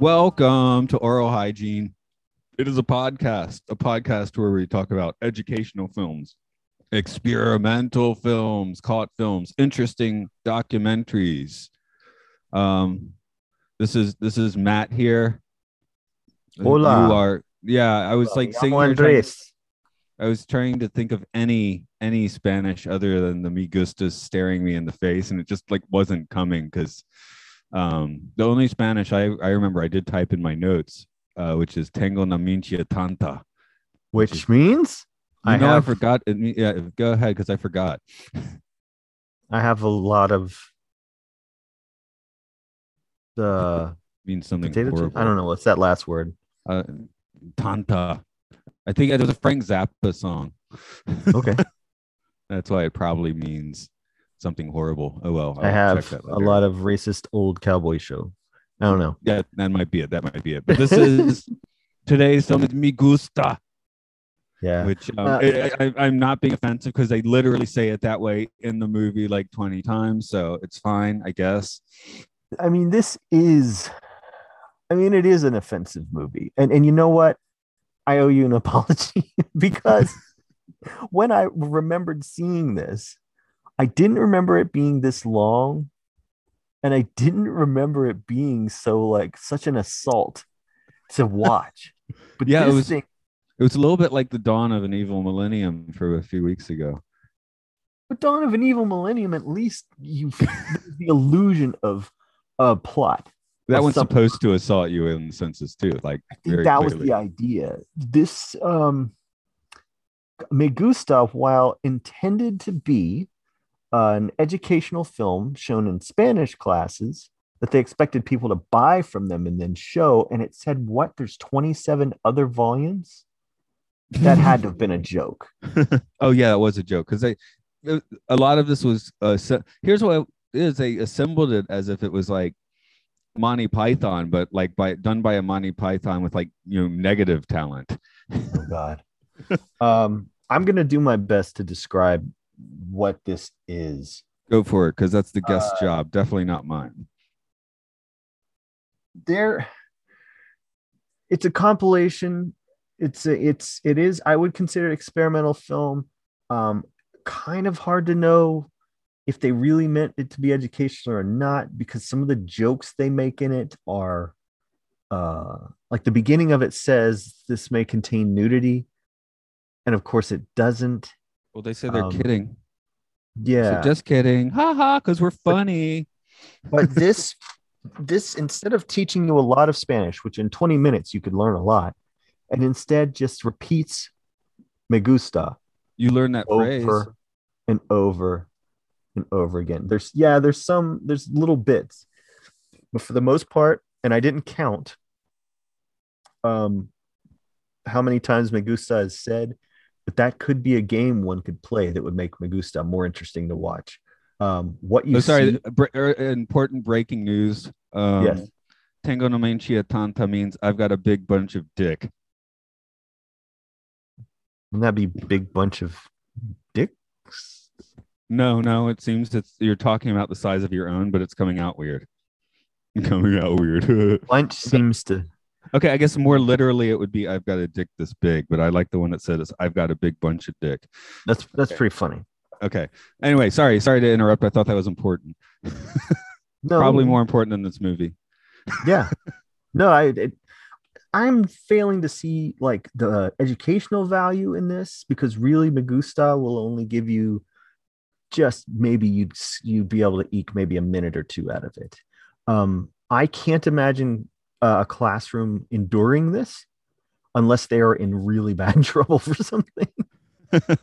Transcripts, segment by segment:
Welcome to Oral Hygiene. It is a podcast, a podcast where we talk about educational films, experimental films, cult films, interesting documentaries. Um, this is this is Matt here. Hola. You are yeah. I was like Llamo sitting here trying- Andres. I was trying to think of any any Spanish other than the me gustas staring me in the face, and it just like wasn't coming because um, the only Spanish I, I remember I did type in my notes, uh, which is tengo una minchia tanta. which means I know, I forgot. It, yeah, go ahead because I forgot. I have a lot of the means something potato. I don't know what's that last word. Uh, tanta. I think there was a Frank Zappa song. Okay, That's why it probably means something horrible. Oh well. I have a lot of racist old cowboy show. I don't know. Yeah, that might be it. That might be it. But this is today's film is Me Gusta, Yeah, which um, Uh, I, I, I'm not being offensive because they literally say it that way in the movie like 20 times, so it's fine, I guess. I mean this is, I mean it is an offensive movie, and and you know what? I owe you an apology because when I remembered seeing this, I didn't remember it being this long, and I didn't remember it being so like such an assault to watch. But Yeah, it was- thing, It was a little bit like the dawn of an evil millennium for a few weeks ago. but Dawn of an Evil Millennium, at least you the illusion of a plot. That one's something. supposed to assault you in the senses too. Like I think that was the idea. This um Me Gusta, while intended to be uh, an educational film shown in Spanish classes that they expected people to buy from them and then show, and it said what? There's 27 other volumes. That had to have been a joke. oh yeah, it was a joke because they a lot of this was uh, se- here's what it is they assembled it as if it was like Monty Python, but like by done by a Monty Python with like you know negative talent. Oh God. um, I'm gonna do my best to describe what this is. Go for it because that's the guest Uh, job, definitely not mine. there it's a compilation it's a, it's it is i would consider it experimental film um kind of hard to know if they really meant it to be educational or not because some of the jokes they make in it are uh like the beginning of it says this may contain nudity and of course it doesn't Well, they say they're um, kidding. yeah So just kidding, ha ha, because we're funny. but this this instead of teaching you a lot of spanish which in 20 minutes you could learn a lot and instead just repeats me gusta You learn that phrase. over and over and over again there's yeah there's some there's little bits but for the most part and i didn't count um how many times me gusta is said but that could be a game one could play that would make Me Gusta more interesting to watch um what you Oh, sorry, see, br- er, important breaking news. Um, Yes. Tango no Menchia Tanta means I've got a big bunch of dick. wouldn't that be big bunch of dicks No, no, it seems that you're talking about the size of your own, but it's coming out weird. Coming out weird. bunch seems to okay, I guess more literally it would be I've got a dick this big, but I like the one that says I've got a big bunch of dick. that's that's Okay. pretty funny Okay. Anyway, sorry, sorry to interrupt. I thought that was important. no Probably more important than this movie. yeah no i it, i'm failing to see like the educational value in this because really magusta will only give you just maybe you'd you'd be able to eke maybe a minute or two out of it um i can't imagine uh, a classroom enduring this unless they are in really bad trouble for something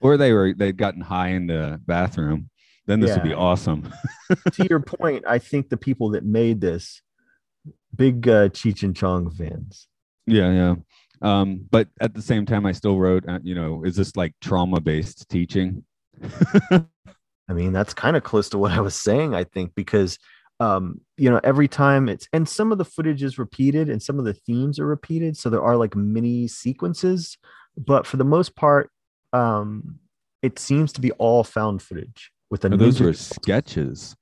Or they were they'd gotten high in the bathroom. Then this would be awesome. to your point, I think the people that made this big uh, Cheech and Chong fans. Yeah, yeah. Um, but at the same time, I still wrote, uh, you know, is this like trauma based teaching? I mean, that's kind of close to what I was saying, I think, because um, you know, every time it's and some of the footage is repeated and some of the themes are repeated. So there are like mini sequences, but for the most part, um, it seems to be all found footage with the Oh, those ninja- were sketches.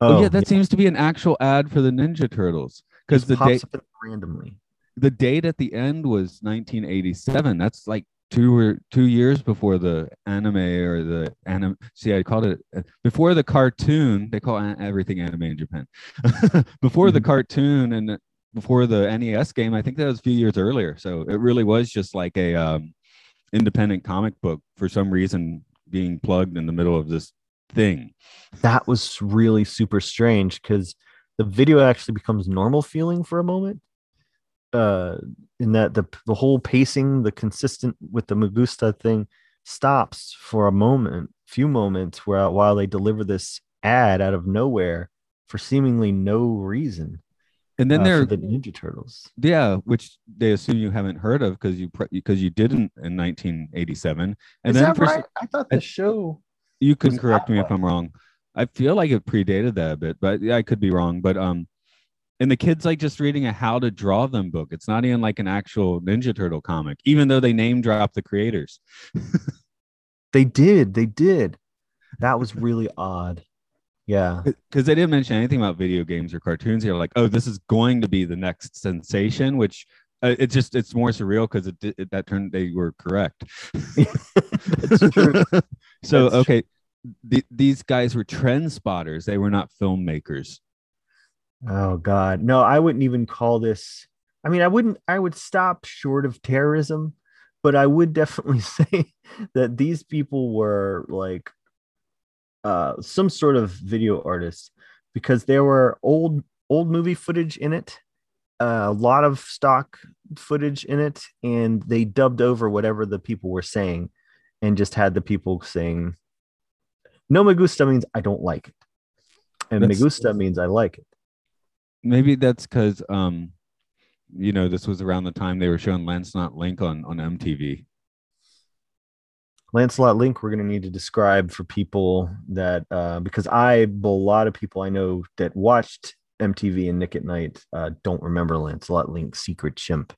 Oh, Oh, yeah, that seems to be an actual ad for the Ninja Turtles because the pops date up randomly. the date at the end was 1987. That's like two or two years before the anime or the anime. See, I called it uh, before the cartoon. They call everything anime in Japan. before the Mhm. cartoon and before the NES game, I think that was a few years earlier. So it really was just like a um, independent comic book for some reason being plugged in the middle of this thing. That was really super strange because the video actually becomes normal feeling for a moment. Uh, in that the the whole pacing, the consistent with the Me Gusta thing stops for a moment, few moments, where while they deliver this ad out of nowhere for seemingly no reason. And then uh, there, for the Ninja Turtles. yeah, which they assume you haven't heard of because you because you didn't in 1987. And Is then that for, right? I thought the show. you can correct me if. I'm wrong. I feel like it predated that a bit, but yeah, I could be wrong. But um, and the kids like just reading a how to draw them book. It's not even like an actual Ninja Turtle comic, even though they name drop the creators. They did. They did. That was really odd. Yeah. because they didn't mention anything about video games or cartoons. They're like, oh, this is going to be the next sensation, which uh, it's just it's more surreal because it, it that turned they were correct. So That's okay, the, these guys were trend spotters. They were not filmmakers. Oh God, no! I wouldn't even call this. I mean, I wouldn't. I would stop short of terrorism, but I would definitely say that these people were like uh, some sort of video artists because there were old old movie footage in it, uh, a lot of stock footage in it, and they dubbed over whatever the people were saying, and just had the people saying, "No me gusta" means I don't like it, and me gusta means I like it. Maybe that's because um, you know, this was around the time they were showing Lancelot Link on on MTV. Lancelot Link, we're going to need to describe for people that, uh, because I, a lot of people I know that watched MTV and Nick at Nite uh, don't remember Lancelot Link's Secret Chimp.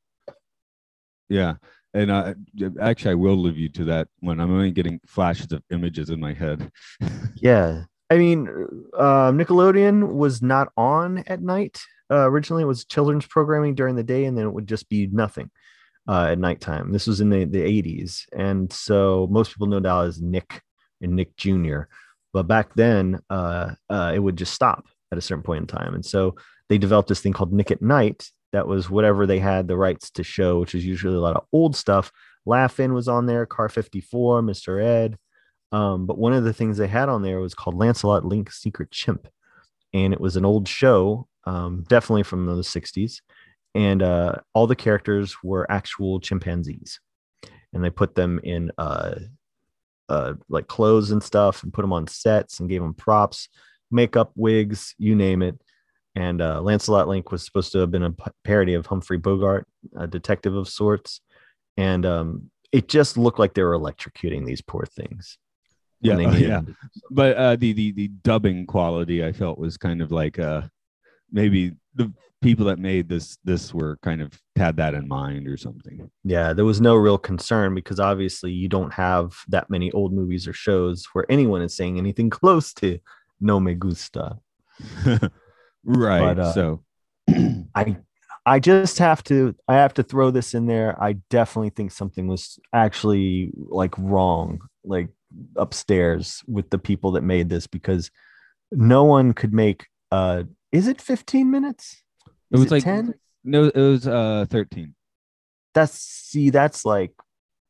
Yeah. And I, actually, I will leave you to that one. I'm only getting flashes of images in my head. Yeah. I mean, uh, Nickelodeon was not on at night. Uh, originally, it was children's programming during the day, and then it would just be nothing uh, at nighttime. This was in the, the 80s. And so most people know now as Nick and Nick Jr. But back then, uh, uh, it would just stop at a certain point in time. And so they developed this thing called Nick at Nite that was whatever they had the rights to show, which is usually a lot of old stuff. Laugh-In was on there, Car 54, Mr. Ed. Um, but one of the things they had on there was called Lancelot Link's Secret Chimp. And it was an old show, um, definitely from the 60s. And uh, all the characters were actual chimpanzees. And they put them in uh, uh, like clothes and stuff and put them on sets and gave them props, makeup, wigs, you name it. And uh, Lancelot Link was supposed to have been a parody of Humphrey Bogart, a detective of sorts. And um, it just looked like they were electrocuting these poor things. Yeah, oh, yeah. But uh, the the the dubbing quality I felt was kind of like uh, maybe the people that made this this were kind of had that in mind or something. Yeah, there was no real concern because obviously you don't have that many old movies or shows where anyone is saying anything close to no me gusta. right. But, uh, so I I just have to I have to throw this in there. I definitely think something was actually like wrong, like upstairs with the people that made this because no one could make uh is it 15 minutes? It was like- 10? no, it was uh 13. that's see that's like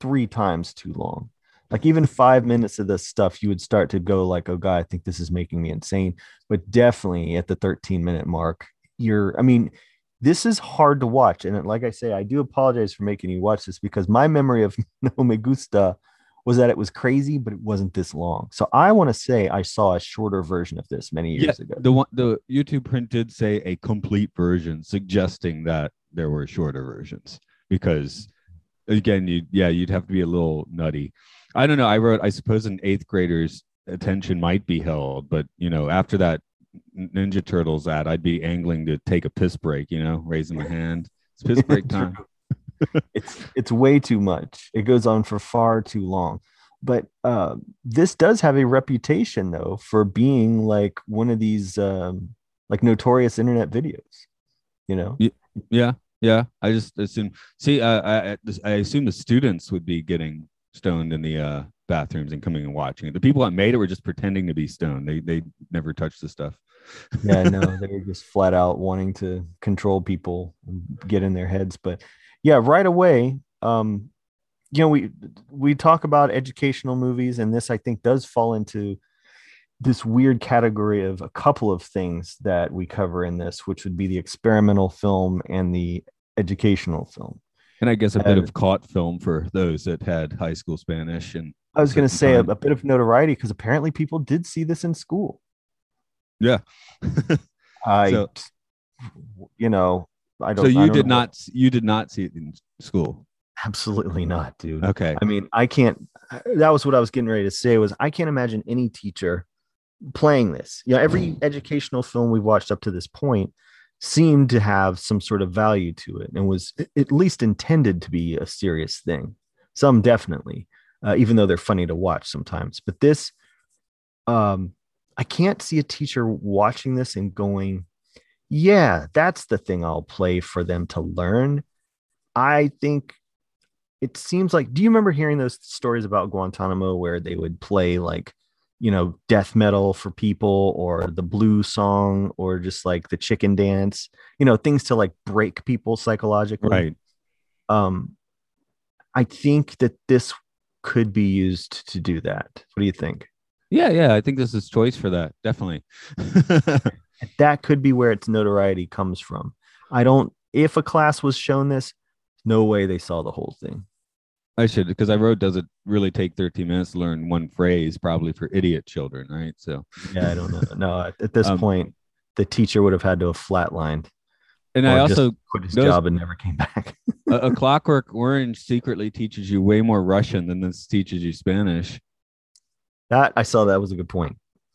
three times too long like even five minutes of this stuff you would start to go like oh god i think this is making me insane but definitely at the 13 minute mark you're i mean this is hard to watch and like i say i do apologize for making you watch this because my memory of no me gusta was that it was crazy, but it wasn't this long. So I want to say I saw a shorter version of this many years ago. The one the YouTube print did say a complete version, suggesting that there were shorter versions because again, you yeah, you'd have to be a little nutty. I don't know. I wrote, I suppose an eighth grader's attention might be held, but you know, after that Ninja Turtles ad, I'd be angling to take a piss break, you know, raising my hand. It's piss break time. It's it's way too much. It goes on for far too long. But uh, this does have a reputation though for being like one of these um, like notorious internet videos. You know? Yeah, yeah. I just assume. See, uh, I I assume the students would be getting stoned in the uh, bathrooms and coming and watching it. The people that made it were just pretending to be stoned. They they never touched the stuff. yeah, no, they were just flat out wanting to control people and get in their heads. But yeah, right away, um, you know, we we talk about educational movies, and this I think does fall into this weird category of a couple of things that we cover in this, which would be the experimental film and the educational film. And I guess a bit of cult film for those that had high school Spanish. And I was going to say a, a, bit of notoriety because apparently people did see this in school. Yeah. I, so, you know, I don't. So you don't did not. You did not see it in school. Absolutely not, dude. Okay. I mean, I can't. That was what I was getting ready to say. Was I can't imagine any teacher playing this. You know, every educational film we've watched up to this point seemed to have some sort of value to it and was at least intended to be a serious thing. Some definitely, uh, even though they're funny to watch sometimes. But this, um, I can't see a teacher watching this and going, yeah, that's the thing I'll play for them to learn. I think it seems like, do you remember hearing those stories about Guantanamo where they would play like you know death metal for people or the blue song or just like the chicken dance you know things to like break people psychologically? Right. Um i think that this could be used to do that. What do you think? Yeah yeah i think this is choice for that definitely that could be where its notoriety comes from i don't if a class was shown this no way they saw the whole thing I should because I wrote, does it really take 13 minutes to learn one phrase, probably for idiot children, right? So, yeah, I don't know. No, at this um, point, the teacher would have had to have flatlined. And I also quit his job and never came back. a, a, Clockwork Orange secretly teaches you way more Russian than this teaches you Spanish. That I saw that was a good point.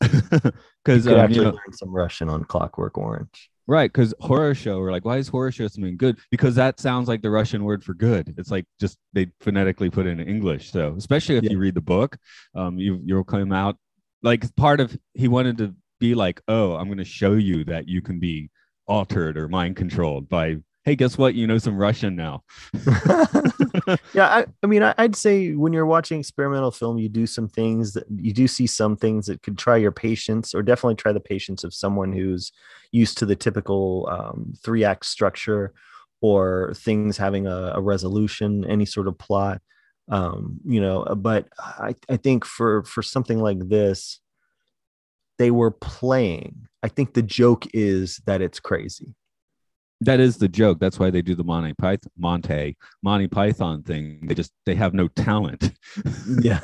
Because um, actually you know, learn some Russian on Clockwork Orange. Right, because horror show, we're like, why is horror show something good? Because that sounds like the Russian word for good. It's like just they phonetically put it in English. So especially if yeah. you read the book, um, you you'll come out like part of he wanted to be like, oh, I'm going to show you that you can be altered or mind controlled by hey, guess what? You know some Russian now. yeah, I, I mean, I, would say when you're watching experimental film, you do some things that you do see some things that could try your patience, or definitely try the patience of someone who's used to the typical um, three act structure or things having a, a resolution, any sort of plot. Um, you know, but I, I think for for something like this, they were playing. I think the joke is that it's crazy that is the joke. That's why they do the Monty Python, Monte, Monty Python thing. They just they have no talent. Yeah,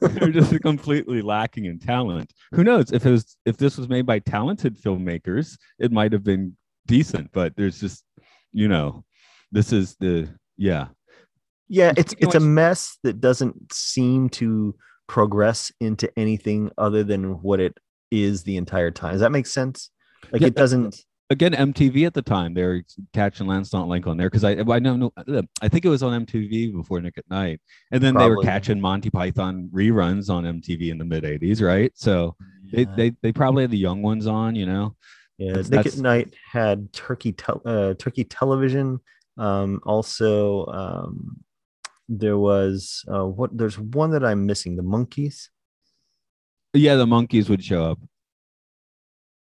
they're just completely lacking in talent. Who knows if it was if this was made by talented filmmakers, it might have been decent. But there's just you know, this is the yeah, yeah. It's it's a mess that doesn't seem to progress into anything other than what it is the entire time. Does that make sense? Like yeah, it doesn't again MTV at the time they were catching Lancelot Link on there because I I know no I think it was on MTV before Nick at Nite and then Probably. they were catching Monty Python reruns on MTV in the mid '80s right so yeah. they, they they probably had the young ones on you know yeah that's, Nick that's... at Night had Turkey te- uh, Turkey Television um, also um, there was uh, what there's one that I'm missing the Monkees. yeah the Monkees would show up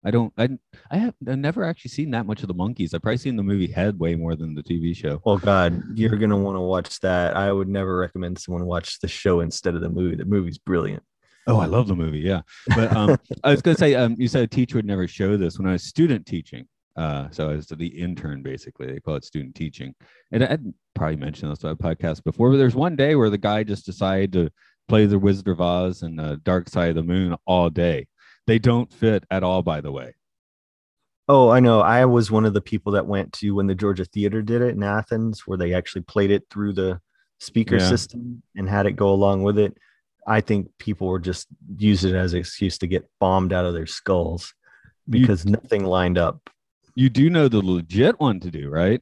I don't. I I have I've never actually seen that much of the Monkees. I've probably seen the movie Head way more than the TV show. Oh God, you're gonna want to watch that. I would never recommend someone watch the show instead of the movie. The movie's brilliant. Oh, I love the movie. Yeah, but um, I was gonna say, um, you said a teacher would never show this when I was student teaching. Uh, so I was the intern basically. They call it student teaching, and I'd probably mentioned this on a podcast before. But there's one day where the guy just decided to play the Wizard of Oz and the Dark Side of the Moon all day. They don't fit at all, by the way. Oh, I know. I was one of the people that went to when the Georgia Theater did it in Athens, where they actually played it through the speaker Yeah. system and had it go along with it. I think people were just using it as an excuse to get bombed out of their skulls You- because nothing lined up. You do know the legit one to do, right?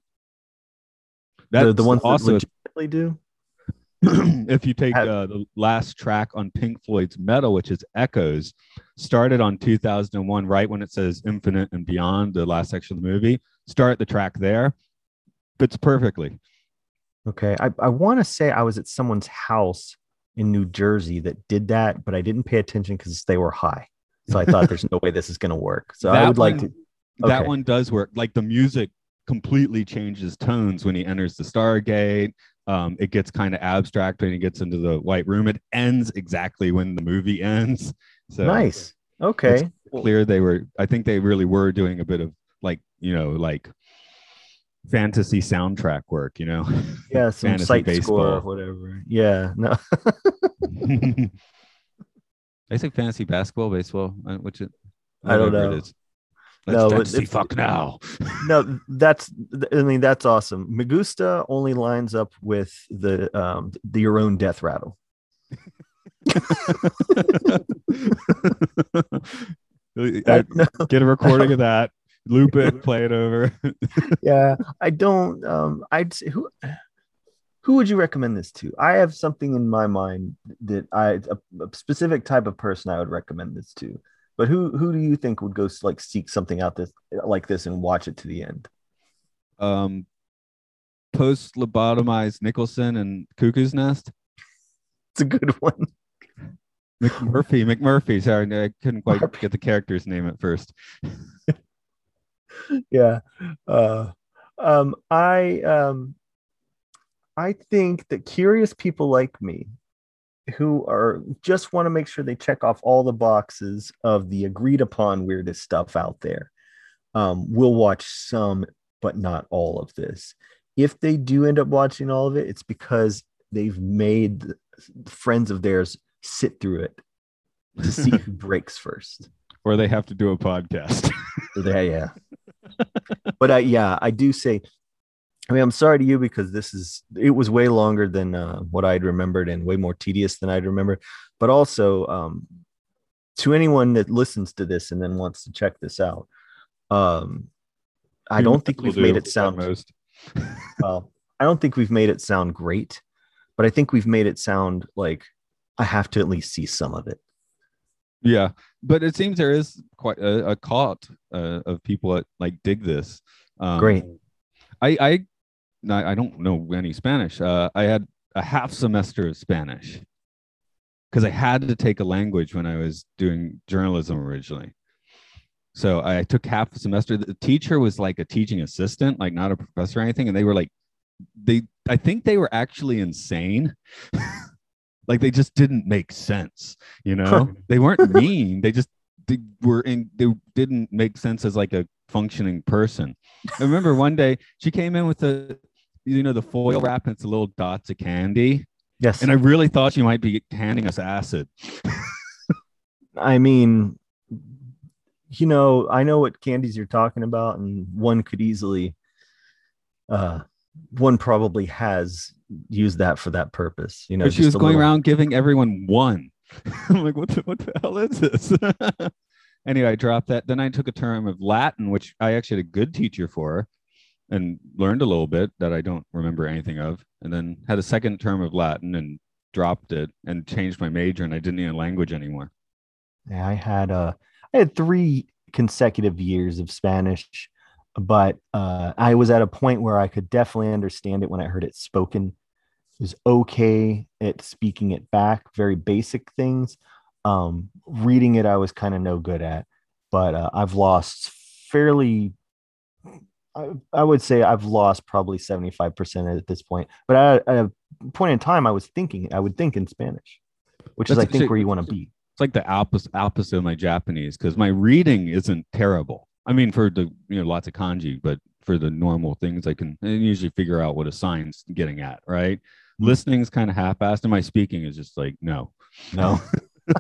The, the ones also that legitimately do. if you take uh, the last track on Pink Floyd's Meddle, which is Echoes, started on 2001, right when it says Infinite and Beyond, the last section of the movie. Start the track there. Fits perfectly. Okay. I, I want to say I was at someone's house in New Jersey that did that, but I didn't pay attention because they were high. So I thought there's no way this is going to work. So I That would like one- to. That one does work. Like the music completely changes tones when he enters the Stargate. Um, it gets kind of abstract when he gets into the white room. It ends exactly when the movie ends. So Nice. Okay. clear they were i think they really were doing a bit of like you know like fantasy soundtrack work you know Yeah, some fantasy site baseball. score or whatever. Yeah. No. i say fantasy basketball baseball uh, which it, I don't know. it is. Let's No, but fantasy fuck now no, that's I mean that's awesome. Me Gusta only lines up with the um the your own death rattle. No, get a recording of that loop it play it over yeah, I don't um I'd say who who would you recommend this to? I have something in my mind that I a, a specific type of person I would recommend this to. But who who do you think would go like seek something out this like this and watch it to the end? um post lobotomized nicholson and cuckoo's nest It's a good one. mcmurphy mcmurphy sorry i couldn't quite Murphy. get the character's name at first yeah uh um i um i think that curious people like me who are just want to make sure they check off all the boxes of the agreed upon weirdest stuff out there um will watch some but not all of this if they do end up watching all of it it's because they've made friends of theirs sit through it to see who breaks first or they have to do a podcast Yeah, yeah. but I, yeah, I do say. I mean, I'm sorry to you because this is it was way longer than uh, what I'd remembered and way more tedious than I'd remembered. But also, um, to anyone that listens to this and then wants to check this out, um, I don't think we've made it sound most well. I don't think we've made it sound great, but I think we've made it sound like I have to at least see some of it. Yeah, but it seems there is quite a, a cult uh, of people that like dig this. Um, Great. I I I I don't know any Spanish. Uh, I had a half semester of Spanish because I had to take a language when I was doing journalism originally. So I took half a semester. The teacher was like a teaching assistant, like not a professor or anything, and they were like, they I think they were actually insane. like they just didn't make sense you know they weren't mean they just they were in they didn't make sense as like a functioning person i remember one day she came in with the you know the foil wrap and it's little dots of candy? Yes, and i really thought she might be handing us acid. I mean, you know, I know what candies you're talking about, and one could easily, uh, one probably has used that for that purpose. You know, but she was going little- around giving everyone one. I'm like what the, what the hell is this? Anyway i dropped that. Then i took a term of latin which i actually had a good teacher for and learned a little bit that i don't remember anything of and then had a second term of latin and dropped it and changed my major and i didn't need a language anymore Yeah, I had uh, I had three consecutive years of Spanish, but uh, I was at a point where I could definitely understand it when I heard it spoken. It was okay at speaking it back, very basic things. Um, reading it, I was kind of no good at, but uh, I've lost fairly. I, I would say I've lost probably 75% at this point. But at, at a point in time, I was thinking, I would think in Spanish, which is, I think, where you want to be. it's like the opposite opposite of my japanese because my reading isn't terrible i mean for the you know lots of kanji but for the normal things i can I usually figure out what a sign's getting at right Mhm. listening's kind of half-assed and my speaking is just like no No.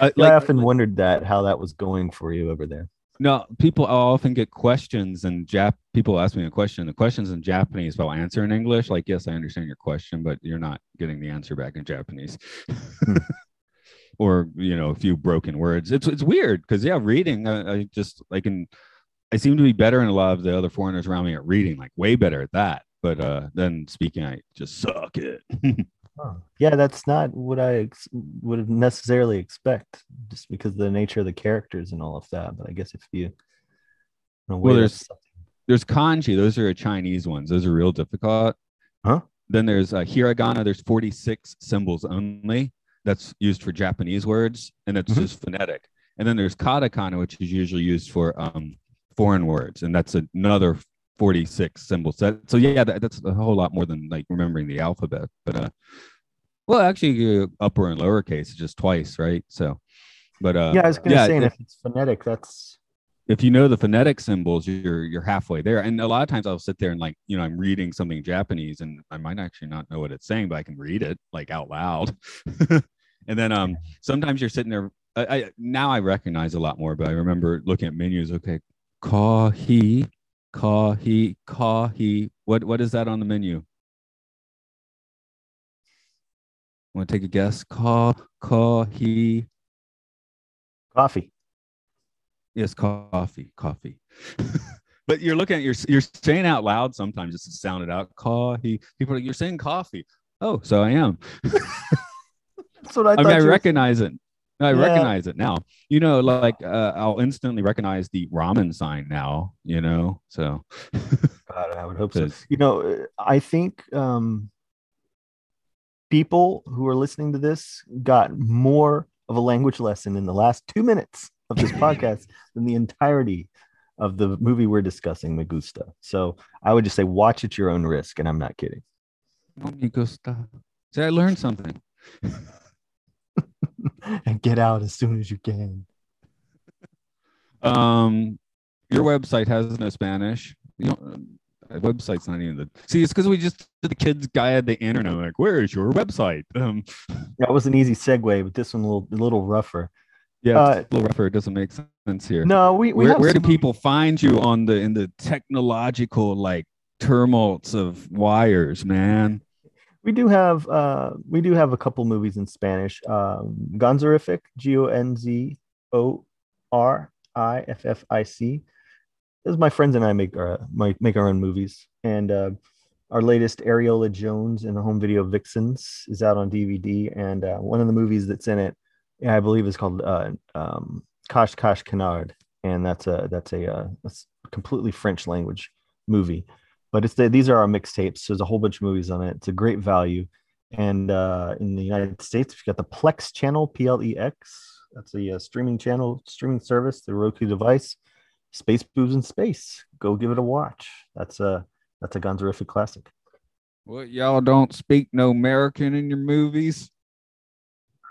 I like- often wondered that how that was going for you over there. No, people often get questions and Jap people ask me a question. The question's in Japanese, but I'll answer in English. Like, yes, I understand your question, but you're not getting the answer back in Japanese. or, you know, a few broken words. It's it's weird because yeah, reading, I, I just I can I seem to be better in a lot of the other foreigners around me at reading, like way better at that. But uh then speaking, I just suck it. Huh. Yeah, that's not what I ex- would necessarily expect, just because of the nature of the characters and all of that. But I guess if you, in a way, Well, there's- there's kanji those are chinese ones those are real difficult Huh? then there's uh, hiragana there's 46 symbols only that's used for japanese words and it's Mhm. just phonetic and then there's katakana which is usually used for um, foreign words and that's another 46 symbol set. so yeah that, that's a whole lot more than like remembering the alphabet but uh well actually uh, upper and lower case is just twice right so but uh yeah, I was gonna yeah, say, if- if it's phonetic, that's if you know the phonetic symbols, you're you're halfway there. And a lot of times I'll sit there and like, you know, I'm reading something Japanese and I might actually not know what it's saying, but I can read it like out loud. and then um sometimes you're sitting there. I, I now I recognize a lot more, but I remember looking at menus. Okay, kahi, kahi, kahi. What what is that on the menu? Want to take a guess? Ka kahi. Coffee. Yes, coffee, coffee. but you're looking at you're you're saying out loud sometimes just to sound it out. Coffee. People are like, you're saying coffee. Oh, so I am. That's what I I thought. mean, I recognize it. I Yeah. recognize it now. You know, like uh, I'll instantly recognize the ramen sign now. You know, so God, I would hope so. You know, I think um, people who are listening to this got more of a language lesson in the last two minutes of this podcast than the entirety of the movie we're discussing, Me Gusta. So I would just say, watch at your own risk, and I'm not kidding. No me gusta. See, I learned something. and get out as soon as you can. Um, your website has no Spanish. You don't, website's not even the. See, it's because we just did the kids guy guide the internet. Like, where is your website? Um, That was an easy segue, but this one a little, a little rougher. yeah, Uh, a little rougher. It doesn't make sense here. No, we, we where where do people find you on the in the technological like tumults of wires, man? we do have uh we do have a couple movies in Spanish. Um Gonzoriffic, G O N Z O R I F F I C. Is my friends and I make our make our own movies. And uh our latest Ariola Jones in the home video Vixens is out on DVD. And uh, one of the movies that's in it, I believe is called uh um Kosh Kosh Canard. And that's a that's a uh, that's a completely French language movie but it's the, these are our mixtapes. There's a whole bunch of movies on it. It's a great value. And uh, in the United States, we've got the Plex channel, P L E X. That's a uh, streaming channel, streaming service, the Roku device. Space Boobs in Space. Go give it a watch. That's a that's a Gonzoriffic classic. What y'all don't speak no American in your movies?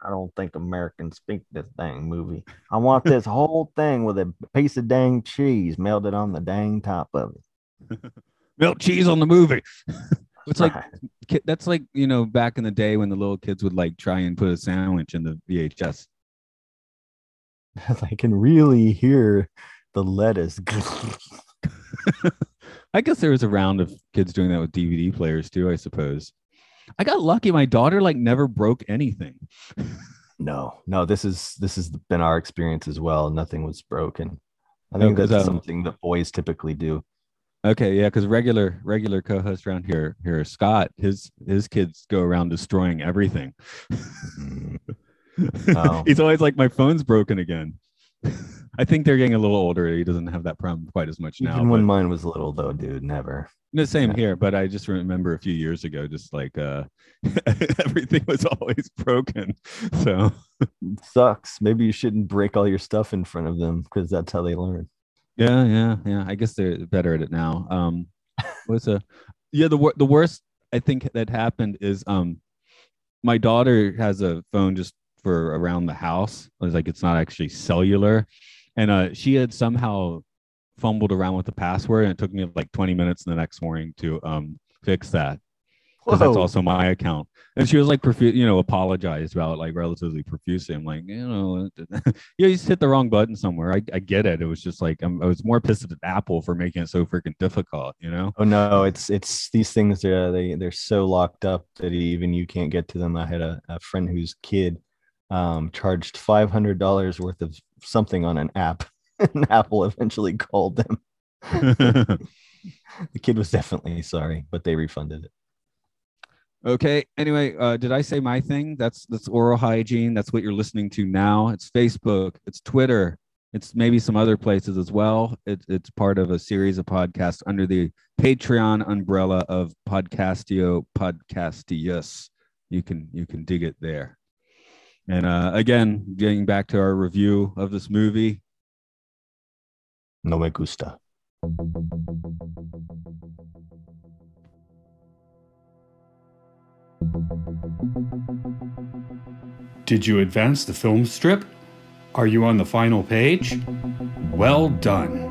I don't think Americans speak this dang movie. I want this whole thing with a piece of dang cheese melted on the dang top of it. Melt cheese on the movie. it's like that's like you know back in the day when the little kids would like try and put a sandwich in the VHS. I can really hear the lettuce. I guess there was a round of kids doing that with DVD players too. I suppose. I got lucky. My daughter like never broke anything. No, no, this is this has been our experience as well. Nothing was broken. I think that's so- something that boys typically do. Okay, yeah, because regular regular co-host around here here Scott, his his kids go around destroying everything. Mm. Oh. He's always like, my phone's broken again. I think they're getting a little older. He doesn't have that problem quite as much now. Even when mine was little, though, dude, never. the same yeah. here, but I just remember a few years ago, just like uh everything was always broken. So sucks. Maybe you shouldn't break all your stuff in front of them because that's how they learn. yeah, yeah, yeah. I guess they're better at it now. Um, what's a yeah the the worst I think that happened is um my daughter has a phone just for around the house. It's like it's not actually cellular, and uh she had somehow fumbled around with the password, and it took me like 20 minutes the next morning to um fix that. because that's also my account. And she was like, profu- you know, apologized about like relatively profusely. I'm like, you know, you just hit the wrong button somewhere. I, I get it. It was just like I'm, I was more pissed at Apple for making it so freaking difficult. You know? Oh no, it's it's these things. Uh, they they're so locked up that even you can't get to them. I had a, a friend whose kid um, charged five hundred dollars worth of something on an app, and Apple eventually called them. The kid was definitely sorry, but they refunded it. Okay. Anyway, uh, did I say my thing? That's that's oral hygiene. That's what you're listening to now. It's Facebook. It's Twitter. It's maybe some other places as well. It, it's part of a series of podcasts under the Patreon umbrella of Podcastio Podcastius. You can you can dig it there. And uh, again, getting back to our review of this movie, No me gusta. Did you advance the film strip? Are you on the final page? Well done.